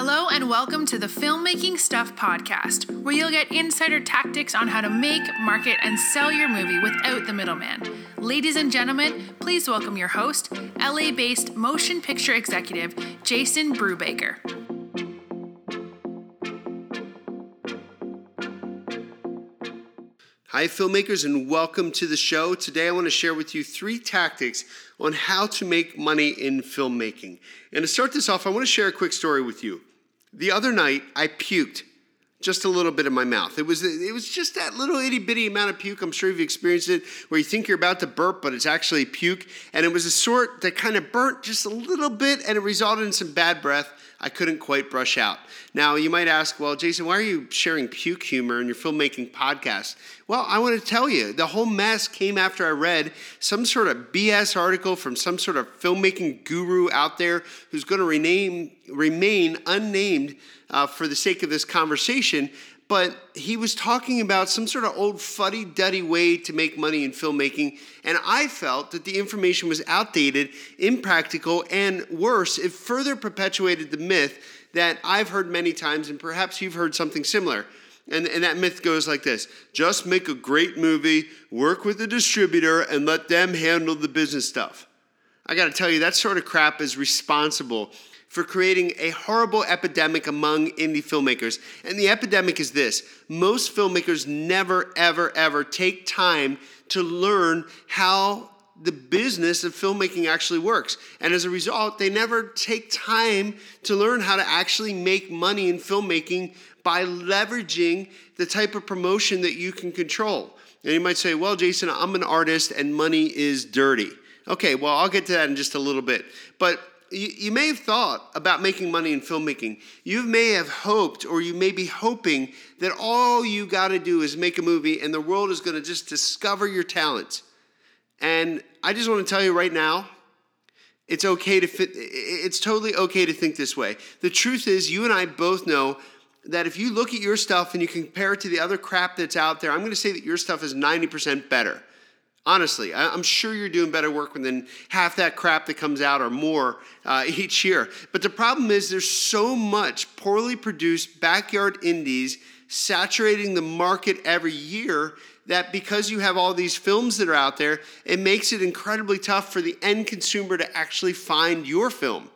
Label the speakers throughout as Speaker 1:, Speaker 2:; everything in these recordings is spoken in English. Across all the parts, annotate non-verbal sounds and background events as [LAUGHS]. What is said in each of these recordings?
Speaker 1: Hello, and welcome to the Filmmaking Stuff podcast, where you'll get insider tactics on how to make, market, and sell your movie without the middleman. Ladies and gentlemen, please welcome your host, LA based motion picture executive, Jason Brubaker.
Speaker 2: Hi, filmmakers, and welcome to the show. Today, I want to share with you three tactics on how to make money in filmmaking. And to start this off, I want to share a quick story with you. The other night, I puked just a little bit in my mouth. It was it was just that little itty bitty amount of puke. I'm sure you've experienced it, where you think you're about to burp, but it's actually puke. And it was a sort that kind of burnt just a little bit, and it resulted in some bad breath. I couldn't quite brush out. Now, you might ask, well, Jason, why are you sharing puke humor in your filmmaking podcast? Well, I want to tell you, the whole mess came after I read some sort of BS article from some sort of filmmaking guru out there who's going to rename, remain unnamed uh, for the sake of this conversation but he was talking about some sort of old fuddy duddy way to make money in filmmaking. And I felt that the information was outdated, impractical, and worse, it further perpetuated the myth that I've heard many times, and perhaps you've heard something similar. And, and that myth goes like this just make a great movie, work with a distributor, and let them handle the business stuff. I gotta tell you, that sort of crap is responsible for creating a horrible epidemic among indie filmmakers. And the epidemic is this most filmmakers never, ever, ever take time to learn how the business of filmmaking actually works. And as a result, they never take time to learn how to actually make money in filmmaking by leveraging the type of promotion that you can control. And you might say, well, Jason, I'm an artist and money is dirty. Okay, well, I'll get to that in just a little bit. But you, you may have thought about making money in filmmaking. You may have hoped, or you may be hoping, that all you got to do is make a movie and the world is going to just discover your talent. And I just want to tell you right now, it's okay to fit, it's totally okay to think this way. The truth is, you and I both know that if you look at your stuff and you compare it to the other crap that's out there, I'm going to say that your stuff is 90% better. Honestly, I'm sure you're doing better work than half that crap that comes out or more uh, [LAUGHS] each year. But the problem is there's so much poorly produced backyard indies saturating the market every year that because you have all these films that are out there, it makes it incredibly tough for the end consumer to actually find your film.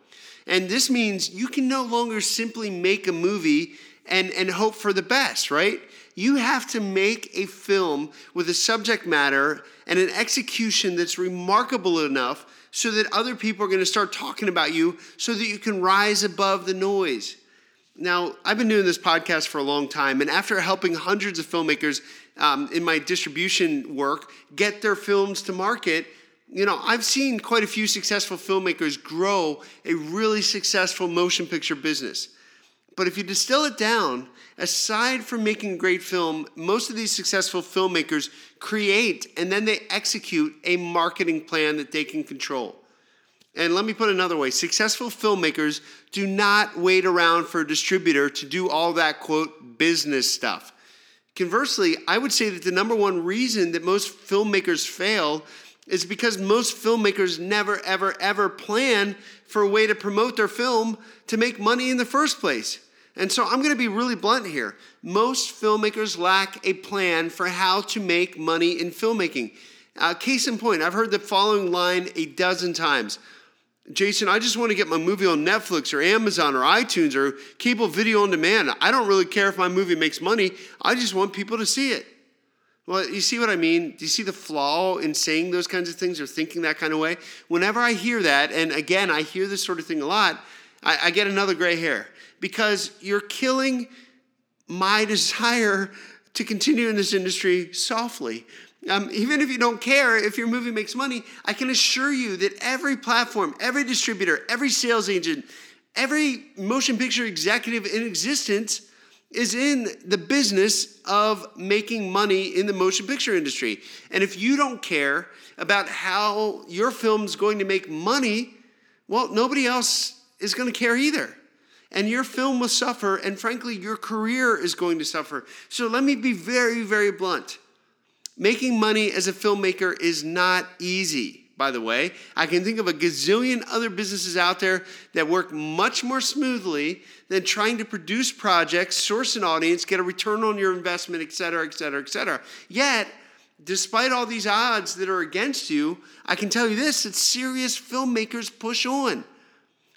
Speaker 2: And this means you can no longer simply make a movie and, and hope for the best, right? You have to make a film with a subject matter and an execution that's remarkable enough so that other people are going to start talking about you so that you can rise above the noise. Now, I've been doing this podcast for a long time, and after helping hundreds of filmmakers um, in my distribution work get their films to market, you know, I've seen quite a few successful filmmakers grow a really successful motion picture business. But if you distill it down, aside from making a great film, most of these successful filmmakers create and then they execute a marketing plan that they can control. And let me put it another way successful filmmakers do not wait around for a distributor to do all that, quote, business stuff. Conversely, I would say that the number one reason that most filmmakers fail is because most filmmakers never, ever, ever plan for a way to promote their film to make money in the first place. And so I'm going to be really blunt here. Most filmmakers lack a plan for how to make money in filmmaking. Uh, case in point, I've heard the following line a dozen times Jason, I just want to get my movie on Netflix or Amazon or iTunes or cable video on demand. I don't really care if my movie makes money, I just want people to see it. Well, you see what I mean? Do you see the flaw in saying those kinds of things or thinking that kind of way? Whenever I hear that, and again, I hear this sort of thing a lot, I, I get another gray hair because you're killing my [LAUGHS] desire to continue in this industry softly. Um, even if you don't care if your movie makes money, I can assure you that every platform, every distributor, every sales agent, every motion picture executive in existence is in the business of making money in the motion picture industry. And if you don't care about how your film's going to make money, well, nobody else is going to care either. And your film will suffer, and frankly, your career is going to suffer. So let me be very, very blunt. Making money as a filmmaker is not easy by the way. I can think of a gazillion other businesses out there that work much more smoothly than trying to produce projects, source an audience, get a return on your investment, et cetera, et cetera, et cetera. Yet, despite all these odds that are against you, I can tell you this that serious filmmakers push on.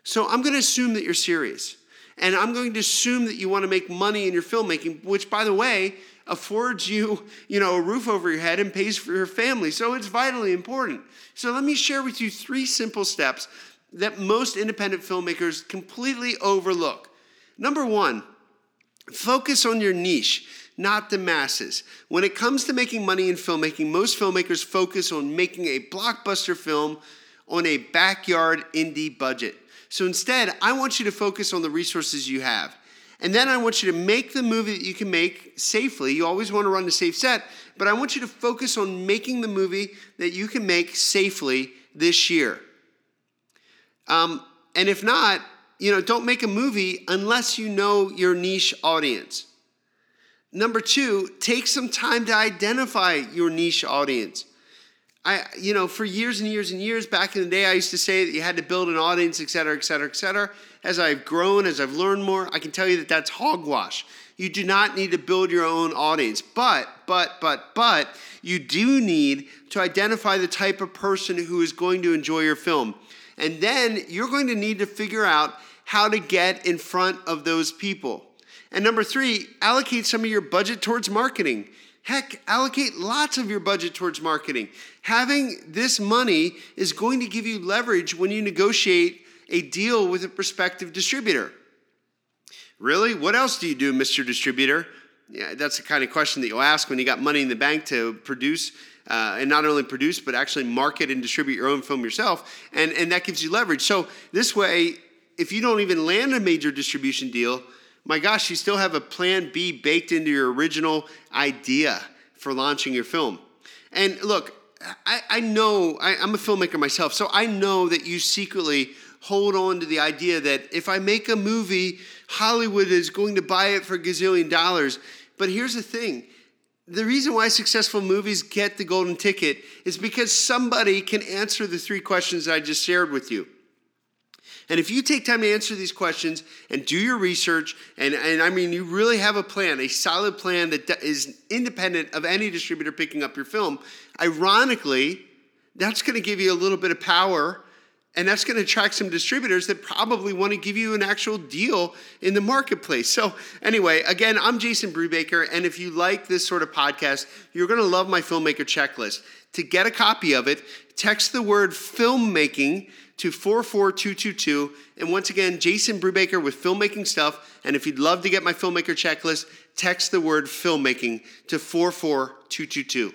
Speaker 2: So I'm going to assume that you're serious. And I'm going to assume that you want to make money in your filmmaking, which, by the way, affords you, you know, a roof over your head and pays for your family. So it's vitally important. So let me share with you three simple steps that most independent filmmakers completely overlook. Number one, focus on your niche, not the masses. When it comes to making money in filmmaking, most filmmakers focus on making a blockbuster film on a backyard indie budget. So instead, I want you to focus on the resources you have. And then I want you to make the movie that you can make safely. You always want to run a safe set, but I want you to focus on making the movie that you can make safely this year. Um, and if not, you know, don't make a movie unless you know your niche audience. Number two, take some time to identify your niche audience. I, you know, for years and years and years back in the day, I used to say that you had to build an audience, et cetera, et cetera, et cetera. As I've grown, as I've learned more, I can tell you that that's hogwash. You do not need to build your own audience, but, but, but, but, you do need to identify the type of person who is going to enjoy your film. And then you're going to need to figure out how to get in front of those people. And number three, allocate some of your budget towards marketing. Heck, allocate lots of your budget towards marketing. Having this money is going to give you leverage when you negotiate a deal with a prospective distributor. Really? What else do you do, Mr. Distributor? Yeah, that's the kind of question that you'll ask when you got money in the bank to produce uh, and not only produce, but actually market and distribute your own film yourself. And, and that gives you leverage. So, this way, if you don't even land a major distribution deal, my gosh, you still have a plan B baked into your original idea for launching your film. And look, I, I know, I, I'm a filmmaker myself, so I know that you secretly hold on to the idea that if I make a movie, Hollywood is going to buy it for a gazillion dollars. But here's the thing the reason why successful movies get the golden ticket is because somebody can answer the three questions that I just shared with you. And if you take time to answer these questions and do your research, and, and I mean, you really have a plan, a solid plan that is independent of any distributor picking up your film, ironically, that's going to give you a little bit of power and that's going to attract some distributors that probably want to give you an actual deal in the marketplace. So, anyway, again, I'm Jason Brubaker, and if you like this sort of podcast, you're going to love my filmmaker checklist. To get a copy of it, text the word filmmaking to 44222. And once again, Jason Brubaker with Filmmaking Stuff. And if you'd love to get my filmmaker checklist, text the word filmmaking to 44222.